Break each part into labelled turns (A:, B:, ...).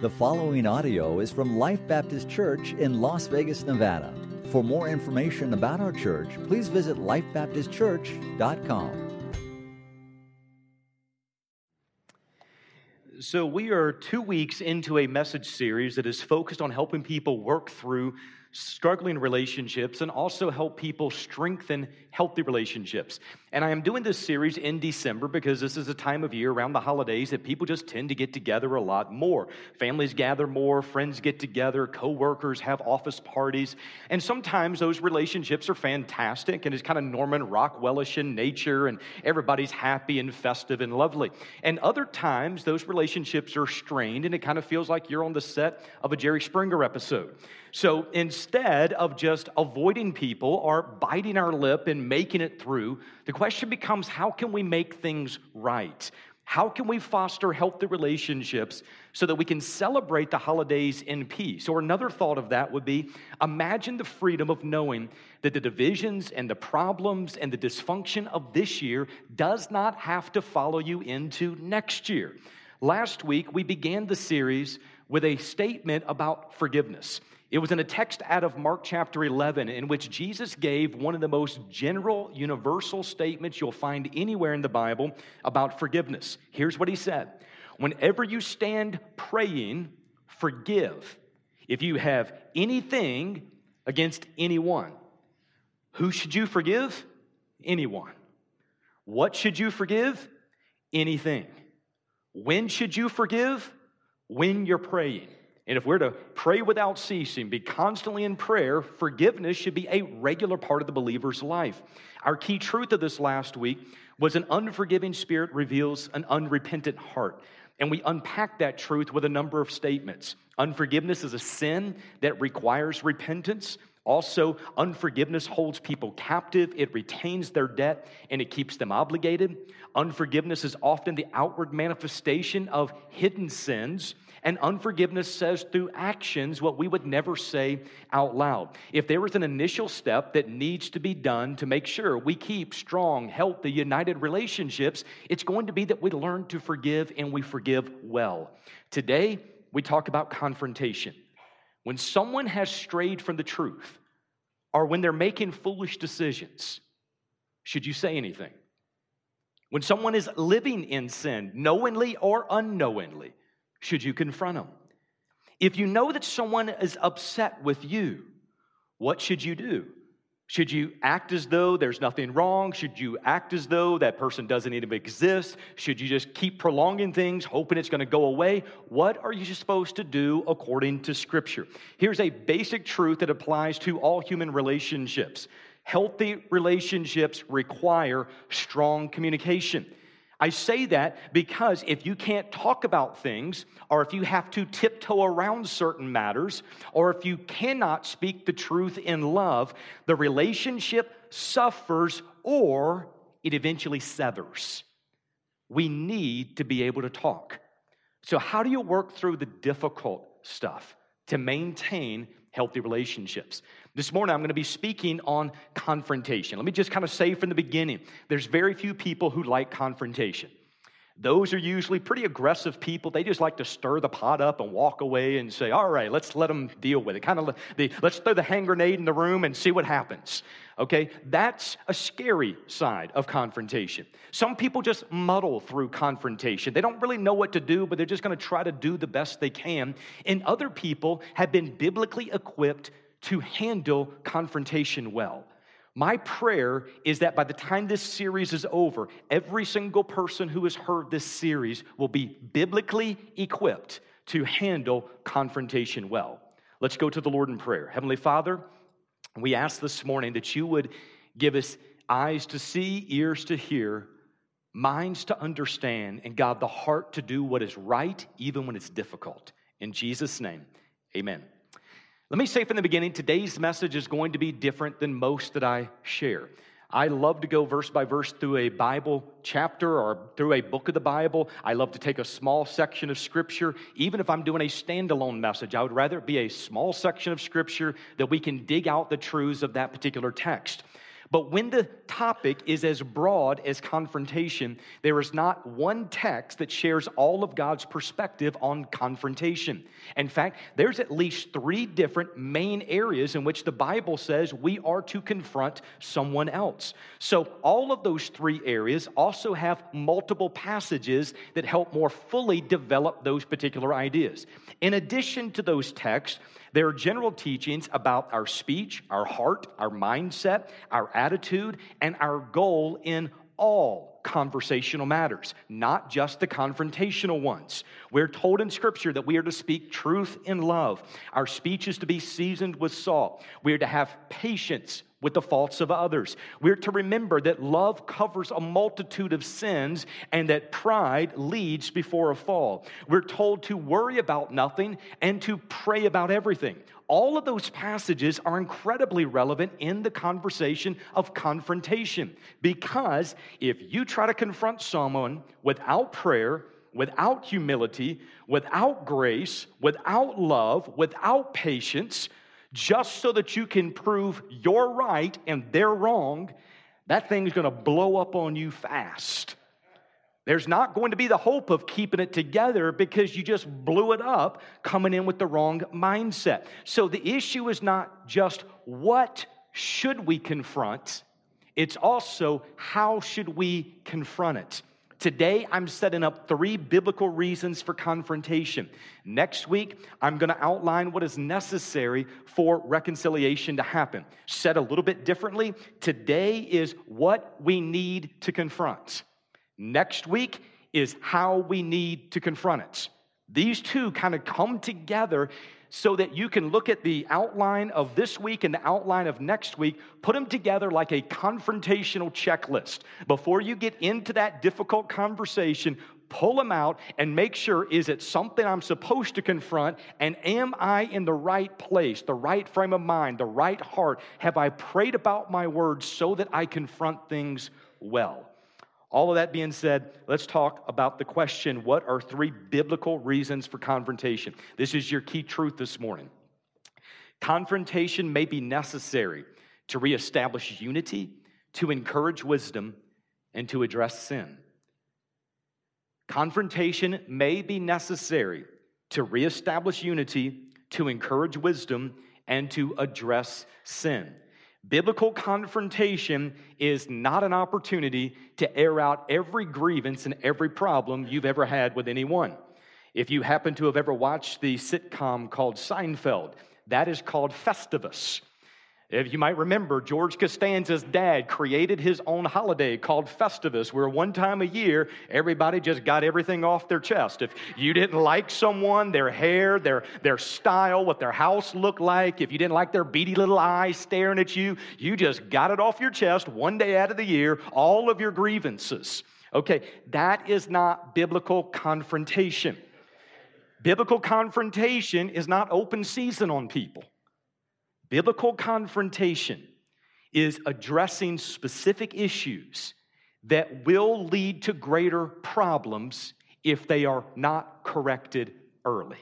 A: The following audio is from Life Baptist Church in Las Vegas, Nevada. For more information about our church, please visit lifebaptistchurch.com.
B: So, we are two weeks into a message series that is focused on helping people work through struggling relationships and also help people strengthen healthy relationships. And I am doing this series in December because this is a time of year around the holidays that people just tend to get together a lot more. Families gather more, friends get together, coworkers have office parties, and sometimes those relationships are fantastic and it's kind of Norman Rockwellish in nature and everybody's happy and festive and lovely. And other times those relationships are strained and it kind of feels like you're on the set of a Jerry Springer episode. So instead of just avoiding people or biting our lip and making it through, the question becomes how can we make things right? How can we foster healthy relationships so that we can celebrate the holidays in peace? Or another thought of that would be imagine the freedom of knowing that the divisions and the problems and the dysfunction of this year does not have to follow you into next year. Last week, we began the series with a statement about forgiveness. It was in a text out of Mark chapter 11 in which Jesus gave one of the most general, universal statements you'll find anywhere in the Bible about forgiveness. Here's what he said Whenever you stand praying, forgive if you have anything against anyone. Who should you forgive? Anyone. What should you forgive? Anything. When should you forgive? When you're praying. And if we're to pray without ceasing, be constantly in prayer, forgiveness should be a regular part of the believer's life. Our key truth of this last week was an unforgiving spirit reveals an unrepentant heart. And we unpack that truth with a number of statements. Unforgiveness is a sin that requires repentance. Also, unforgiveness holds people captive, it retains their debt, and it keeps them obligated. Unforgiveness is often the outward manifestation of hidden sins. And unforgiveness says through actions what we would never say out loud. If there is an initial step that needs to be done to make sure we keep strong, healthy, united relationships, it's going to be that we learn to forgive and we forgive well. Today, we talk about confrontation. When someone has strayed from the truth or when they're making foolish decisions, should you say anything? When someone is living in sin, knowingly or unknowingly, should you confront them? If you know that someone is upset with you, what should you do? Should you act as though there's nothing wrong? Should you act as though that person doesn't even exist? Should you just keep prolonging things, hoping it's going to go away? What are you supposed to do according to Scripture? Here's a basic truth that applies to all human relationships healthy relationships require strong communication. I say that because if you can't talk about things, or if you have to tiptoe around certain matters, or if you cannot speak the truth in love, the relationship suffers or it eventually severs. We need to be able to talk. So, how do you work through the difficult stuff to maintain healthy relationships? This morning, I'm going to be speaking on confrontation. Let me just kind of say from the beginning there's very few people who like confrontation. Those are usually pretty aggressive people. They just like to stir the pot up and walk away and say, all right, let's let them deal with it. Kind of the, let's throw the hand grenade in the room and see what happens. Okay, that's a scary side of confrontation. Some people just muddle through confrontation. They don't really know what to do, but they're just going to try to do the best they can. And other people have been biblically equipped to handle confrontation well. My prayer is that by the time this series is over, every single person who has heard this series will be biblically equipped to handle confrontation well. Let's go to the Lord in prayer. Heavenly Father, we ask this morning that you would give us eyes to see, ears to hear, minds to understand, and God, the heart to do what is right, even when it's difficult. In Jesus' name, amen. Let me say from the beginning today's message is going to be different than most that I share. I love to go verse by verse through a Bible chapter or through a book of the Bible. I love to take a small section of Scripture. Even if I'm doing a standalone message, I would rather it be a small section of Scripture that we can dig out the truths of that particular text. But when the topic is as broad as confrontation, there is not one text that shares all of God's perspective on confrontation. In fact, there's at least three different main areas in which the Bible says we are to confront someone else. So, all of those three areas also have multiple passages that help more fully develop those particular ideas. In addition to those texts, there are general teachings about our speech, our heart, our mindset, our attitude, and our goal in all conversational matters, not just the confrontational ones. We're told in Scripture that we are to speak truth in love. Our speech is to be seasoned with salt. We are to have patience with the faults of others. We're to remember that love covers a multitude of sins and that pride leads before a fall. We're told to worry about nothing and to pray about everything. All of those passages are incredibly relevant in the conversation of confrontation because if you try to confront someone without prayer, without humility, without grace, without love, without patience, just so that you can prove you're right and they're wrong, that thing's going to blow up on you fast. There's not going to be the hope of keeping it together because you just blew it up coming in with the wrong mindset. So the issue is not just what should we confront, it's also how should we confront it. Today, I'm setting up three biblical reasons for confrontation. Next week, I'm going to outline what is necessary for reconciliation to happen. Said a little bit differently, today is what we need to confront. Next week is how we need to confront it. These two kind of come together so that you can look at the outline of this week and the outline of next week, put them together like a confrontational checklist. Before you get into that difficult conversation, pull them out and make sure is it something I'm supposed to confront? And am I in the right place, the right frame of mind, the right heart? Have I prayed about my words so that I confront things well? All of that being said, let's talk about the question what are three biblical reasons for confrontation? This is your key truth this morning. Confrontation may be necessary to reestablish unity, to encourage wisdom, and to address sin. Confrontation may be necessary to reestablish unity, to encourage wisdom, and to address sin. Biblical confrontation is not an opportunity to air out every grievance and every problem you've ever had with anyone. If you happen to have ever watched the sitcom called Seinfeld, that is called Festivus. If you might remember, George Costanza's dad created his own holiday called Festivus, where one time a year, everybody just got everything off their chest. If you didn't like someone, their hair, their, their style, what their house looked like, if you didn't like their beady little eyes staring at you, you just got it off your chest one day out of the year, all of your grievances. Okay, that is not biblical confrontation. Biblical confrontation is not open season on people. Biblical confrontation is addressing specific issues that will lead to greater problems if they are not corrected early.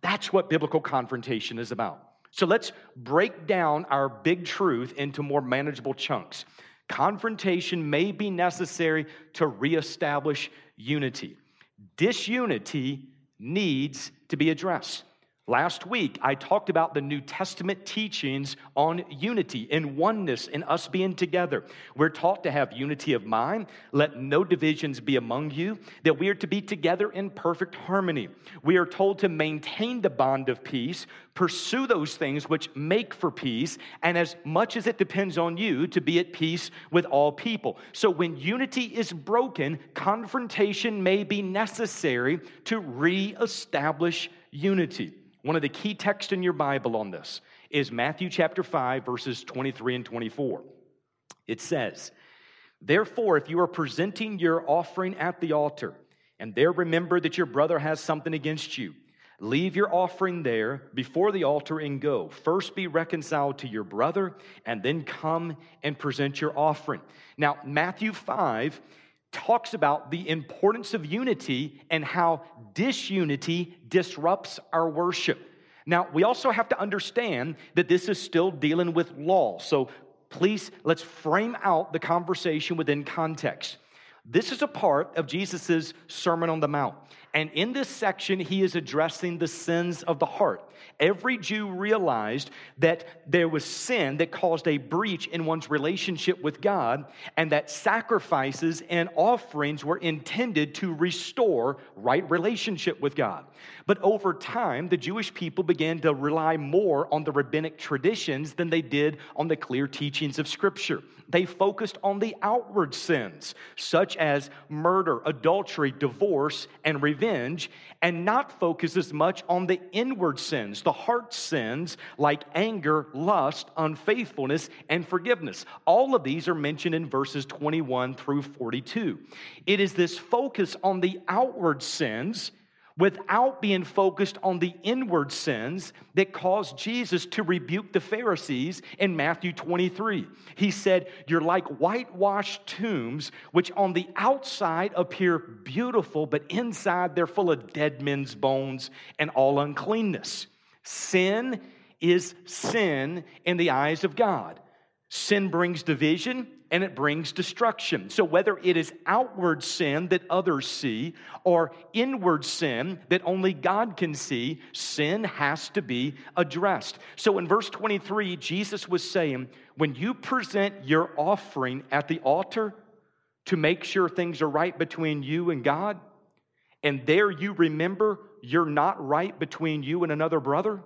B: That's what biblical confrontation is about. So let's break down our big truth into more manageable chunks. Confrontation may be necessary to reestablish unity. Disunity needs to be addressed. Last week, I talked about the New Testament teachings on unity and oneness and us being together. We're taught to have unity of mind, let no divisions be among you, that we are to be together in perfect harmony. We are told to maintain the bond of peace, pursue those things which make for peace, and as much as it depends on you, to be at peace with all people. So when unity is broken, confrontation may be necessary to reestablish unity. One of the key texts in your Bible on this is Matthew chapter 5, verses 23 and 24. It says, Therefore, if you are presenting your offering at the altar, and there remember that your brother has something against you, leave your offering there before the altar and go. First be reconciled to your brother, and then come and present your offering. Now, Matthew 5 talks about the importance of unity and how disunity disrupts our worship. Now, we also have to understand that this is still dealing with law. So please let's frame out the conversation within context. This is a part of Jesus' Sermon on the Mount. And in this section, he is addressing the sins of the heart. Every Jew realized that there was sin that caused a breach in one's relationship with God, and that sacrifices and offerings were intended to restore right relationship with God. But over time, the Jewish people began to rely more on the rabbinic traditions than they did on the clear teachings of Scripture. They focused on the outward sins, such as murder, adultery, divorce, and revenge, and not focus as much on the inward sins, the heart sins like anger, lust, unfaithfulness, and forgiveness. All of these are mentioned in verses 21 through 42. It is this focus on the outward sins without being focused on the inward sins that caused Jesus to rebuke the Pharisees in Matthew 23. He said, You're like whitewashed tombs, which on the outside appear beautiful, but inside they're full of dead men's bones and all uncleanness. Sin is sin in the eyes of God. Sin brings division and it brings destruction. So, whether it is outward sin that others see or inward sin that only God can see, sin has to be addressed. So, in verse 23, Jesus was saying, when you present your offering at the altar to make sure things are right between you and God, and there you remember you're not right between you and another brother,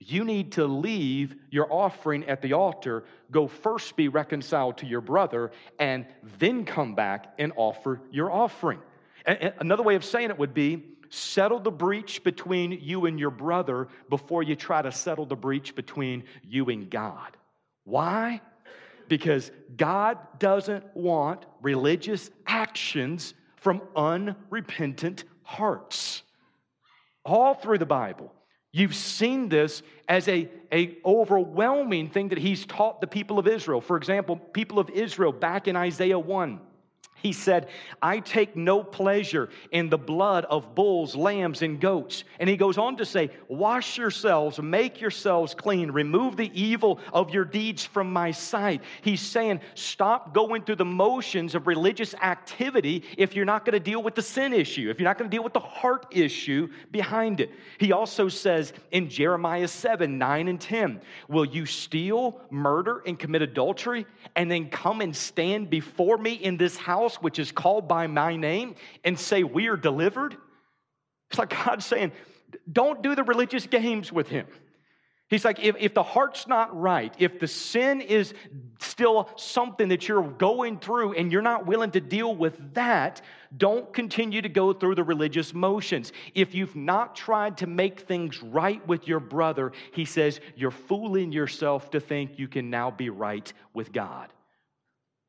B: you need to leave your offering at the altar, go first be reconciled to your brother, and then come back and offer your offering. Another way of saying it would be settle the breach between you and your brother before you try to settle the breach between you and God. Why? Because God doesn't want religious actions from unrepentant hearts. All through the Bible, You've seen this as a, a overwhelming thing that he's taught the people of Israel. For example, people of Israel back in Isaiah 1 he said, I take no pleasure in the blood of bulls, lambs, and goats. And he goes on to say, Wash yourselves, make yourselves clean, remove the evil of your deeds from my sight. He's saying, Stop going through the motions of religious activity if you're not going to deal with the sin issue, if you're not going to deal with the heart issue behind it. He also says in Jeremiah 7 9 and 10, Will you steal, murder, and commit adultery, and then come and stand before me in this house? Which is called by my name and say, We are delivered? It's like God saying, Don't do the religious games with him. He's like, if, if the heart's not right, if the sin is still something that you're going through and you're not willing to deal with that, don't continue to go through the religious motions. If you've not tried to make things right with your brother, he says, you're fooling yourself to think you can now be right with God.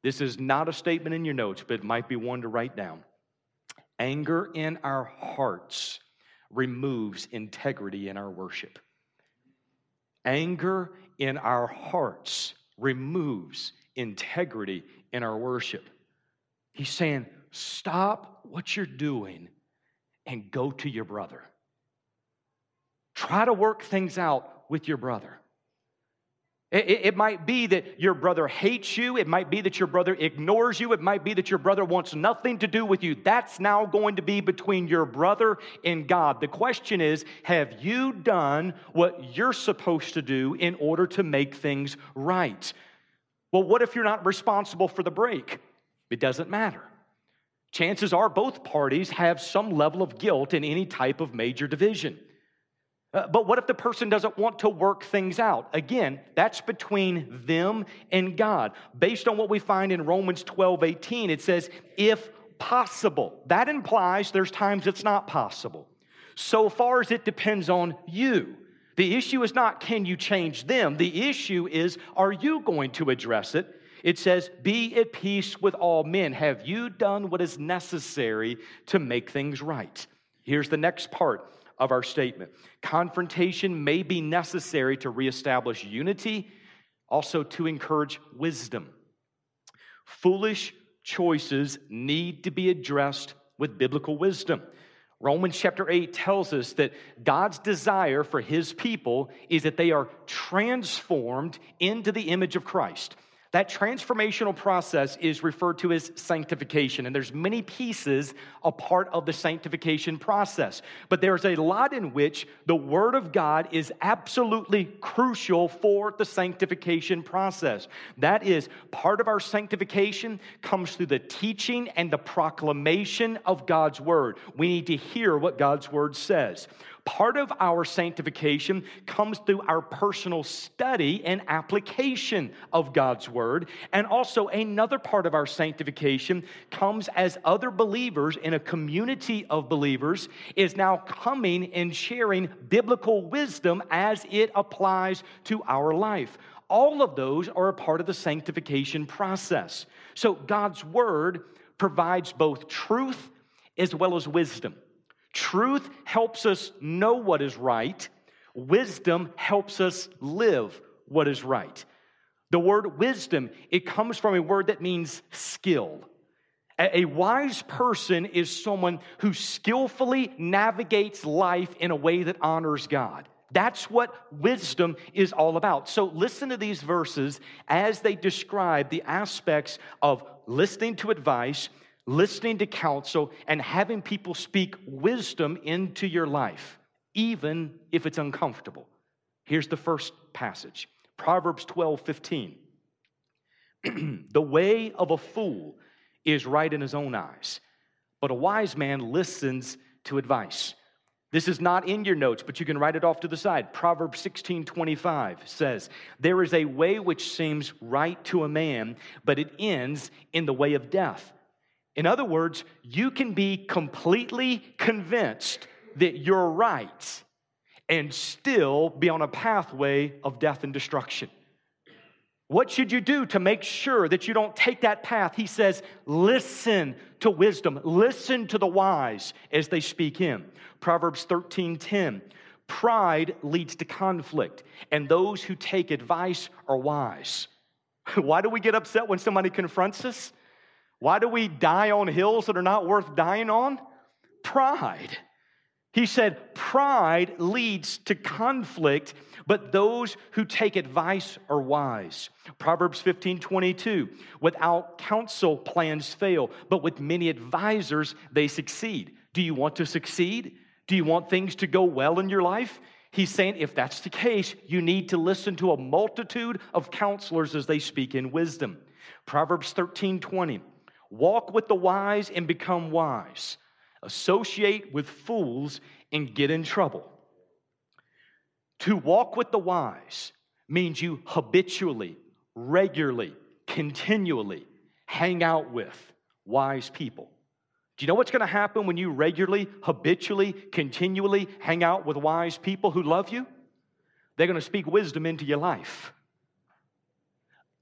B: This is not a statement in your notes, but it might be one to write down. Anger in our hearts removes integrity in our worship. Anger in our hearts removes integrity in our worship. He's saying, stop what you're doing and go to your brother. Try to work things out with your brother. It, it, might be that your brother hates you. It might be that your brother ignores you. It might be that your brother wants nothing to do with you. That's now going to be between your brother and God. The question is have you done what you're supposed to do in order to make things right? Well, what if you're not responsible for the break? It doesn't matter. Chances are both parties have some level of guilt in any type of major division. Uh, but what if the person doesn't want to work things out? Again, that's between them and God. Based on what we find in Romans 12 18, it says, if possible. That implies there's times it's not possible. So far as it depends on you. The issue is not can you change them, the issue is are you going to address it? It says, Be at peace with all men. Have you done what is necessary to make things right? Here's the next part of our statement. Confrontation may be necessary to reestablish unity, also to encourage wisdom. Foolish choices need to be addressed with biblical wisdom. Romans chapter 8 tells us that God's desire for his people is that they are transformed into the image of Christ. That transformational process is referred to as sanctification, and there's many pieces a part of the sanctification process. But there's a lot in which the Word of God is absolutely crucial for the sanctification process. That is, part of our sanctification comes through the teaching and the proclamation of God's Word. We need to hear what God's Word says. Part of our sanctification comes through our personal study and application of God's Word. And also, another part of our sanctification comes as other believers in a community of believers is now coming and sharing biblical wisdom as it applies to our life. All of those are a part of the sanctification process. So, God's Word provides both truth as well as wisdom. Truth helps us know what is right, wisdom helps us live what is right. The word wisdom, it comes from a word that means skill. A wise person is someone who skillfully navigates life in a way that honors God. That's what wisdom is all about. So listen to these verses as they describe the aspects of listening to advice, listening to counsel, and having people speak wisdom into your life, even if it's uncomfortable. Here's the first passage Proverbs 12 15. the way of a fool is right in his own eyes, but a wise man listens to advice. This is not in your notes, but you can write it off to the side. Proverbs 16 25 says, There is a way which seems right to a man, but it ends in the way of death. In other words, you can be completely convinced that you're right and still be on a pathway of death and destruction. What should you do to make sure that you don't take that path? He says, listen to wisdom, listen to the wise as they speak in. Proverbs 13 10. Pride leads to conflict, and those who take advice are wise. Why do we get upset when somebody confronts us? Why do we die on hills that are not worth dying on? Pride. He said, Pride leads to conflict, but those who take advice are wise. Proverbs 15 22. Without counsel, plans fail, but with many advisors, they succeed. Do you want to succeed? Do you want things to go well in your life? He's saying, if that's the case, you need to listen to a multitude of counselors as they speak in wisdom. Proverbs 13 20. Walk with the wise and become wise. Associate with fools and get in trouble. To walk with the wise means you habitually, regularly, continually hang out with wise people. Do you know what's going to happen when you regularly, habitually, continually hang out with wise people who love you? They're going to speak wisdom into your life.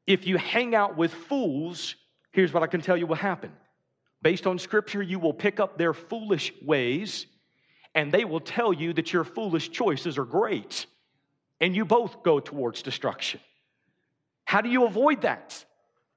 B: If you hang out with fools, Here's what I can tell you will happen. Based on scripture, you will pick up their foolish ways, and they will tell you that your foolish choices are great, and you both go towards destruction. How do you avoid that?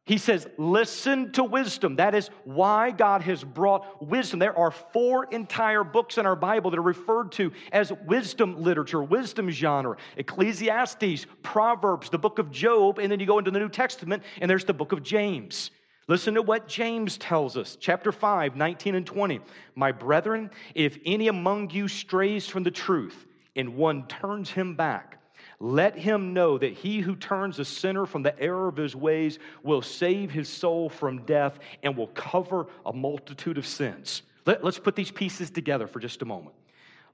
B: He says, listen to wisdom. That is why God has brought wisdom. There are four entire books in our Bible that are referred to as wisdom literature, wisdom genre Ecclesiastes, Proverbs, the book of Job, and then you go into the New Testament, and there's the book of James. Listen to what James tells us, chapter 5, 19 and 20. My brethren, if any among you strays from the truth and one turns him back, let him know that he who turns a sinner from the error of his ways will save his soul from death and will cover a multitude of sins. Let, us put these pieces together for just a moment.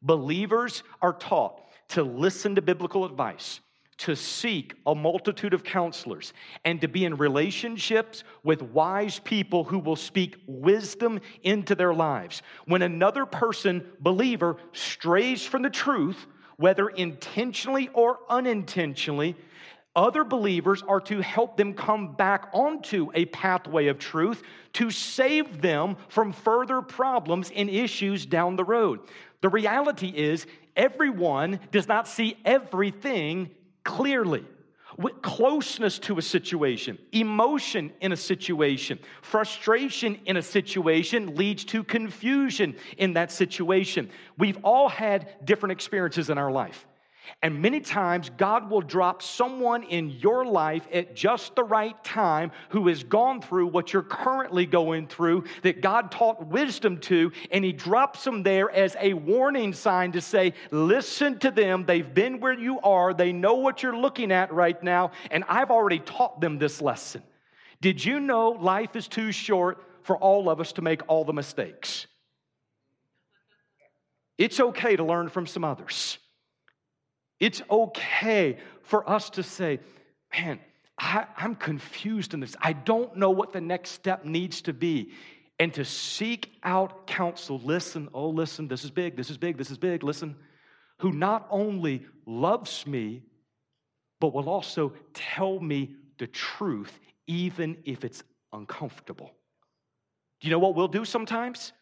B: Believers are taught to listen to biblical advice to seek a multitude of counselors and to be in relationships with wise people who will speak wisdom into their lives. When another person, believer, strays from the truth, whether intentionally or unintentionally, other believers are to help them come back onto a pathway of truth to save them from further problems and issues down the road. The reality is, everyone does not see everything clearly. With closeness to a situation, emotion in a situation, frustration in a situation leads to confusion in that situation. We've all had different experiences in our life. And many times, God will drop someone in your life at just the right time who has gone through what you're currently going through, that God taught wisdom to, and He drops them there as a warning sign to say, Listen to them. They've been where you are, they know what you're looking at right now, and I've already taught them this lesson. Did you know life is too short for all of us to make all the mistakes? It's okay to learn from some others. It's okay for us to say, man, I, am confused in this. I don't know what the next step needs to be. And to seek out counsel. Listen, oh, listen, this is big, this is big, this is big. Listen, who not only loves me, but will also tell me the truth, even if it's uncomfortable. Do you know what we'll do sometimes?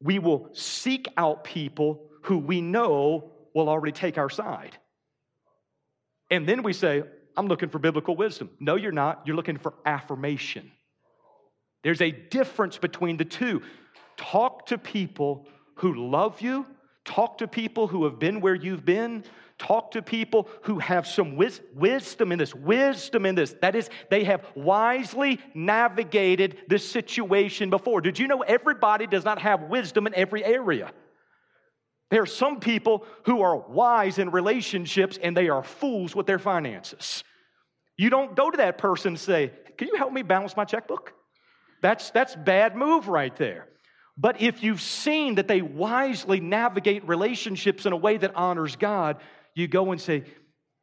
B: We will seek out people who we know will already take our side. And then we say, I'm looking for biblical wisdom. No, you're not. You're looking for affirmation. There's a difference between the two. Talk to people who love you, talk to people who have been where you've been, talk to people who have some wis- wisdom in this, wisdom in this. That is, they have wisely navigated this situation before. Did you know everybody does not have wisdom in every area? There are some people who are wise in relationships and they are fools with their finances. You don't go to that person and say, Can you help me balance my checkbook? That's, that's bad move right there. But if you've seen that they wisely navigate relationships in a way that honors God, you go and say,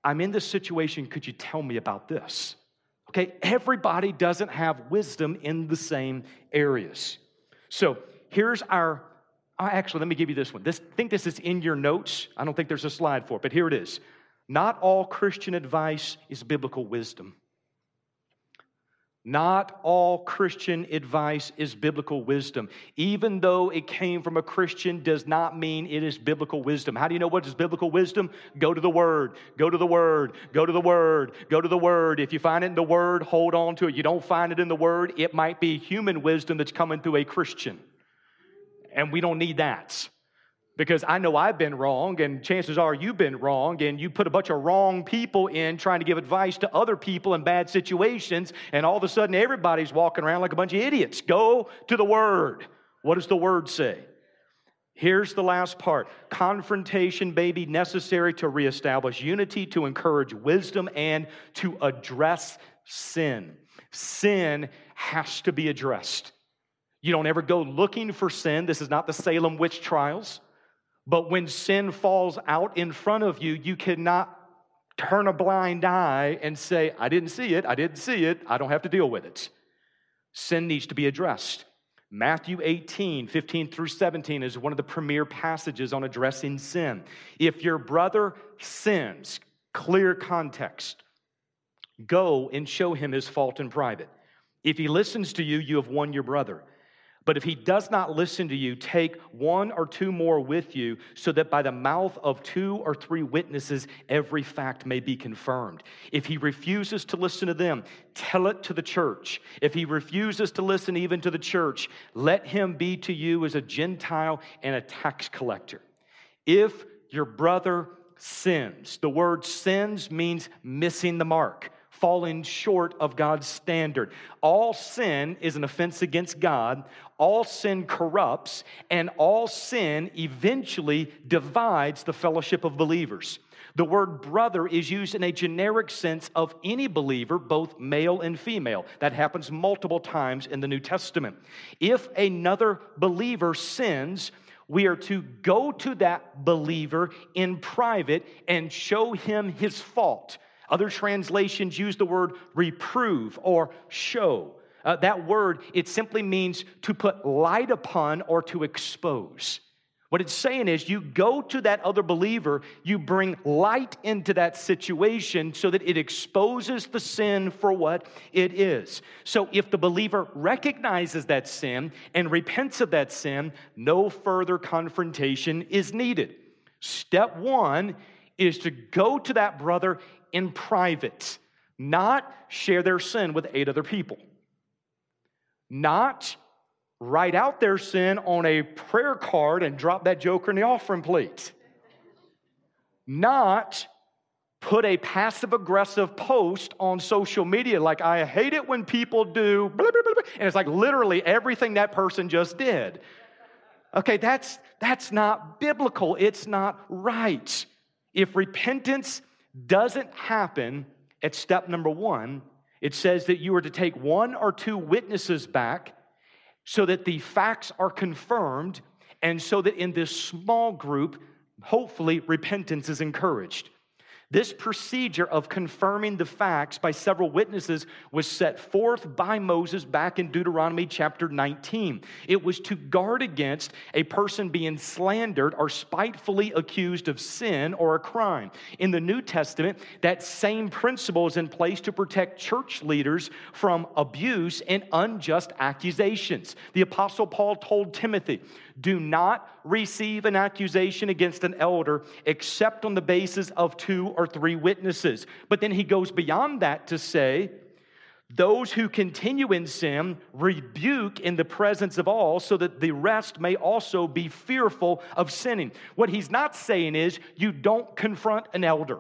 B: I'm in this situation. Could you tell me about this? Okay, everybody doesn't have wisdom in the same areas. So here's our actually, let me give you this one. This, I think this is in your notes. I don't think there's a slide for it, but here it is. Not all Christian advice is biblical wisdom. Not all Christian advice is biblical wisdom. Even though it came from a Christian, does not mean it is biblical wisdom. How do you know what is biblical wisdom? Go to the Word, go to the Word, go to the Word, go to the Word. If you find it in the Word, hold on to it. You don't find it in the Word, it might be human wisdom that's coming through a Christian. And we don't need that. Because I know I've been wrong, and chances are you've been wrong, and you put a bunch of wrong people in trying to give advice to other people in bad situations, and all of a sudden everybody's walking around like a bunch of idiots. Go to the Word. What does the Word say? Here's the last part confrontation may be necessary to reestablish unity, to encourage wisdom, and to address sin. Sin has to be addressed. You don't ever go looking for sin. This is not the Salem witch trials. But when sin falls out in front of you, you cannot turn a blind eye and say, I didn't see it, I didn't see it, I don't have to deal with it. Sin needs to be addressed. Matthew 18, 15 through 17 is one of the premier passages on addressing sin. If your brother sins, clear context, go and show him his fault in private. If he listens to you, you have won your brother. But if he does not listen to you, take one or two more with you, so that by the mouth of two or three witnesses, every fact may be confirmed. If he refuses to listen to them, tell it to the church. If he refuses to listen even to the church, let him be to you as a Gentile and a tax collector. If your brother sins, the word sins means missing the mark falling short of God's standard. All sin is an offense against God, all sin corrupts, and all sin eventually divides the fellowship of believers. The word brother is used in a generic sense of any believer, both male and female. That happens multiple times in the New Testament. If another believer sins, we are to go to that believer in private and show him his fault. Other translations use the word reprove or show. Uh, that word, it simply means to put light upon or to expose. What it's saying is, you go to that other believer, you bring light into that situation so that it exposes the sin for what it is. So, if the believer recognizes that sin and repents of that sin, no further confrontation is needed. Step one is to go to that brother in private, not share their sin with eight other people, not write out their sin on a prayer card and drop that joker in the offering plate. not put a passive aggressive post on social media like, I hate it when people do, blah, blah, blah, and it's like literally everything that person just did. Okay, that's, that's not biblical. It's not right. If repentance doesn't happen at step number one, it says that you are to take one or two witnesses back so that the facts are confirmed and so that in this small group, hopefully, repentance is encouraged. This procedure of confirming the facts by several witnesses was set forth by Moses back in Deuteronomy chapter 19. It was to guard against a person being slandered or spitefully accused of sin or a crime. In the New Testament, that same principle is in place to protect church leaders from abuse and unjust accusations. The Apostle Paul told Timothy, do not receive an accusation against an elder except on the basis of two or three witnesses. But then he goes beyond that to say, those who continue in sin rebuke in the presence of all so that the rest may also be fearful of sinning. What he's not saying is you don't confront an elder.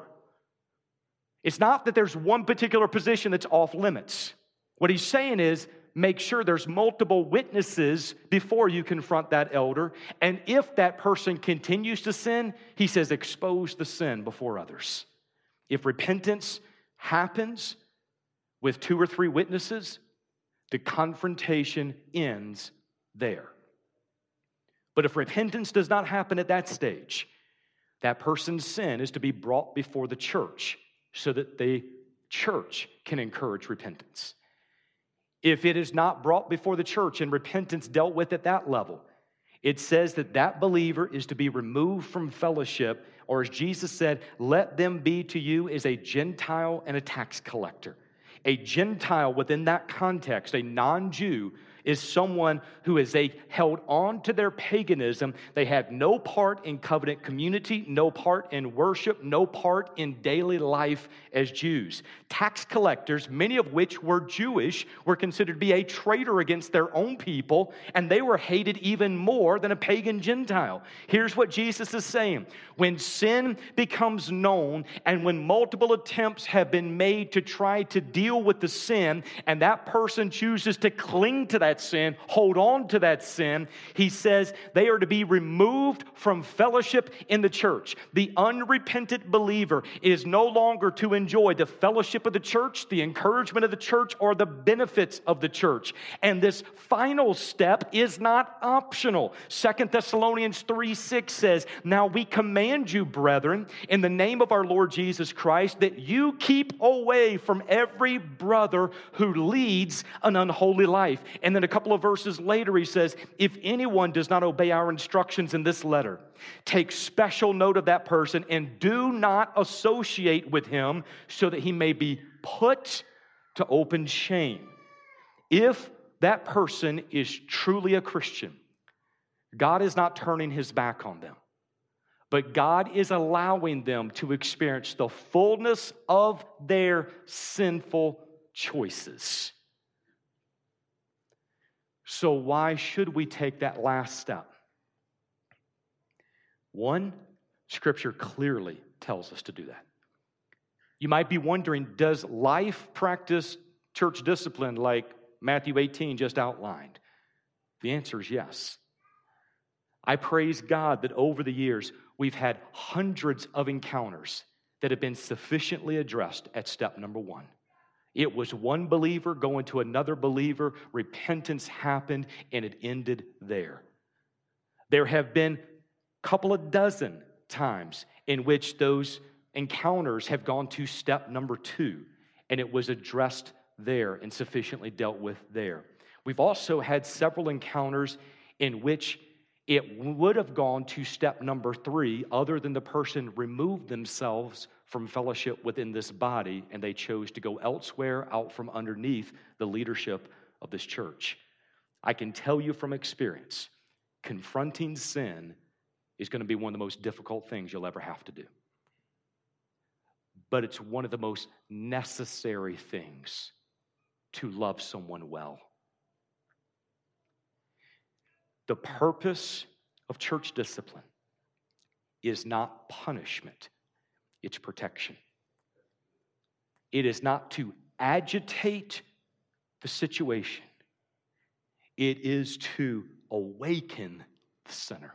B: It's not that there's one particular position that's off limits. What he's saying is make sure there's multiple witnesses before you confront that elder. And if that person continues to sin, he says, expose the sin before others. If repentance happens with two or three witnesses, the confrontation ends there. But if repentance does not happen at that stage, that person's sin is to be brought before the church so that the church can encourage repentance. If it is not brought before the church and repentance dealt with at that level, it says that that believer is to be removed from fellowship, or as Jesus said, let them be to you as a Gentile and a tax collector. A Gentile within that context, a non Jew, is someone who is they held on to their paganism. They had no part in covenant community, no part in worship, no part in daily life as Jews. Tax collectors, many of which were Jewish, were considered to be a traitor against their own people, and they were hated even more than a pagan Gentile. Here's what Jesus is saying when sin becomes known, and when multiple attempts have been made to try to deal with the sin, and that person chooses to cling to that sin, hold on to that sin, he says they are to be removed from fellowship in the church. The unrepentant believer is no longer to enjoy the fellowship of the church, the encouragement of the church, or the benefits of the church. And this final step is not optional. Second Thessalonians 3 6 says, Now we command you, brethren, in the name of our Lord Jesus Christ, that you keep away from every brother who leads an unholy life. And then a couple of verses later, he says, If anyone does not obey our instructions in this letter, take special note of that person and do not associate with him so that he may be put to open shame. If that person is truly a Christian, God is not turning his back on them, but God is allowing them to experience the fullness of their sinful choices. So, why should we take that last step? One, Scripture clearly tells us to do that. You might be wondering does life practice church discipline like Matthew 18 just outlined? The answer is yes. I praise God that over the years we've had hundreds of encounters that have been sufficiently addressed at step number one. It was one believer going to another believer, repentance happened, and it ended there. There have been a couple of dozen times in which those encounters have gone to step number two, and it was addressed there and sufficiently dealt with there. We've also had several encounters in which it would have gone to step number three, other than the person removed themselves from fellowship within this body and they chose to go elsewhere out from underneath the leadership of this church. I can tell you from experience, confronting sin is going to be one of the most difficult things you'll ever have to do. But it's one of the most necessary things to love someone well. The purpose of church discipline is not punishment it's protection. It is not to agitate the situation, it is to awaken the sinner.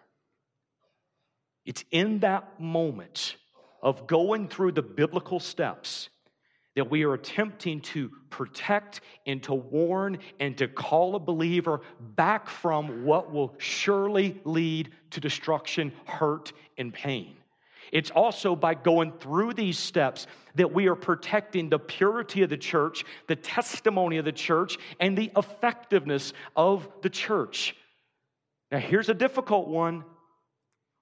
B: It's in that moment of going through the biblical steps that we are attempting to protect and to warn and to call a believer back from what will surely lead to destruction, hurt, and pain. It's also by going through these steps that we are protecting the purity of the church, the testimony of the church, and the effectiveness of the church. Now, here's a difficult one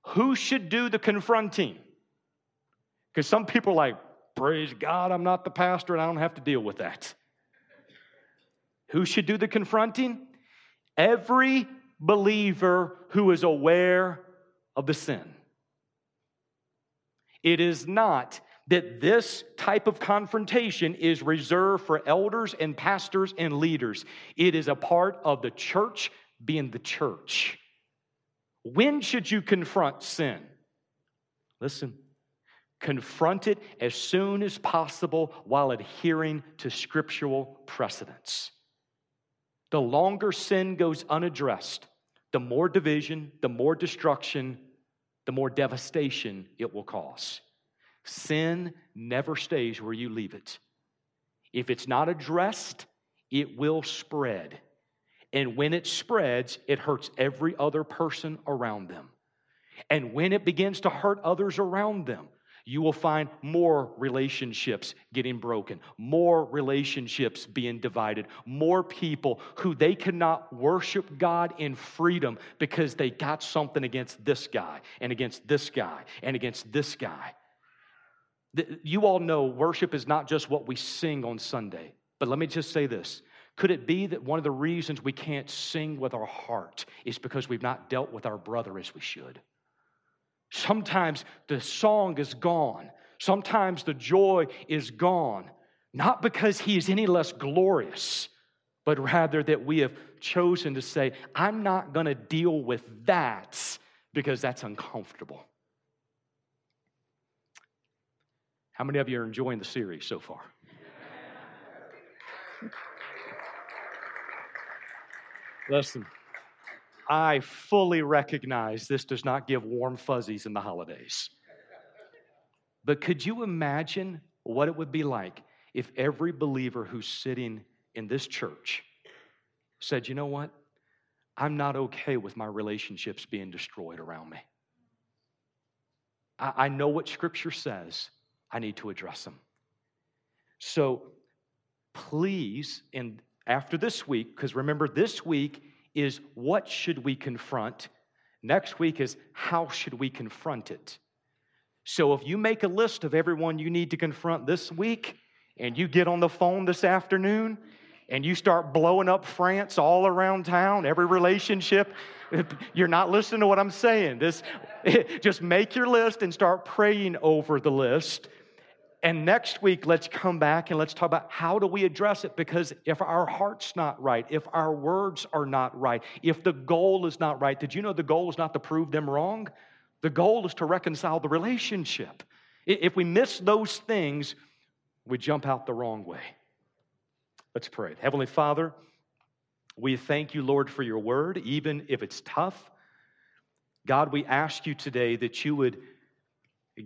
B: who should do the confronting? Because some people are like, praise God, I'm not the pastor and I don't have to deal with that. Who should do the confronting? Every believer who is aware of the sin. It is not that this type of confrontation is reserved for elders and pastors and leaders. It is a part of the church being the church. When should you confront sin? Listen, confront it as soon as possible while adhering to scriptural precedents. The longer sin goes unaddressed, the more division, the more destruction, the more devastation it will cause. Sin never stays where you leave it. If it's not addressed, it will spread. And when it spreads, it hurts every other person around them. And when it begins to hurt others around them, you will find more relationships getting broken, more relationships being divided, more people who they cannot worship God in freedom because they got something against this guy and against this guy and against this guy. You all know worship is not just what we sing on Sunday, but let me just say this. Could it be that one of the reasons we can't sing with our heart is because we've not dealt with our brother as we should? Sometimes the song is gone. Sometimes the joy is gone. Not because he is any less glorious, but rather that we have chosen to say, I'm not going to deal with that because that's uncomfortable. How many of you are enjoying the series so far? Listen. I fully recognize this does not give warm fuzzies in the holidays. But could you imagine what it would be like if every believer who's sitting in this church said, you know what? I'm not okay with my relationships being destroyed around me. I, I know what Scripture says, I need to address them. So please, and after this week, because remember, this week is what should we confront? Next week is how should we confront it? So if you make a list of everyone you need to confront this week, and you get on the phone this afternoon, and you start blowing up France all around town, every relationship, you're not listening to what I'm saying. This, just make your list and start praying over the list and next week, let's come back and let's talk about how do we address it because if our heart's not right, if our words are not right, if the goal is not right, did you know the goal is not to prove them wrong? The goal is to reconcile the relationship. If we miss those things, we jump out the wrong way. Let's pray. Heavenly Father, we thank you, Lord, for your word, even if it's tough. God, we ask you today that you would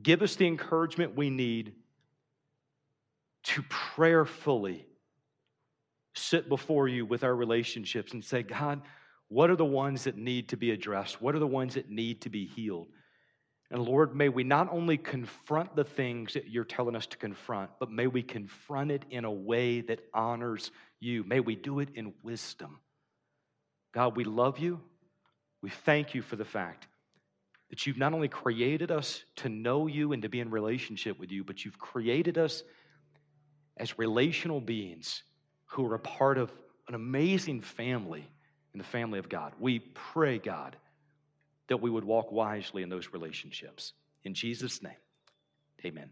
B: give us the encouragement we need to prayerfully sit before you with our relationships and say, God, what are the ones that need to be addressed? What are the ones that need to be healed? And Lord, may we not only confront the things that you're telling us to confront, but may we confront it in a way that honors you. May we do it in wisdom. God, we love you. We thank you for the fact that you've not only created us to know you and to be in relationship with you, but you've created us as relational beings who are a part of an amazing family in the family of God. We pray, God, that we would walk wisely in those relationships. In Jesus' name, amen.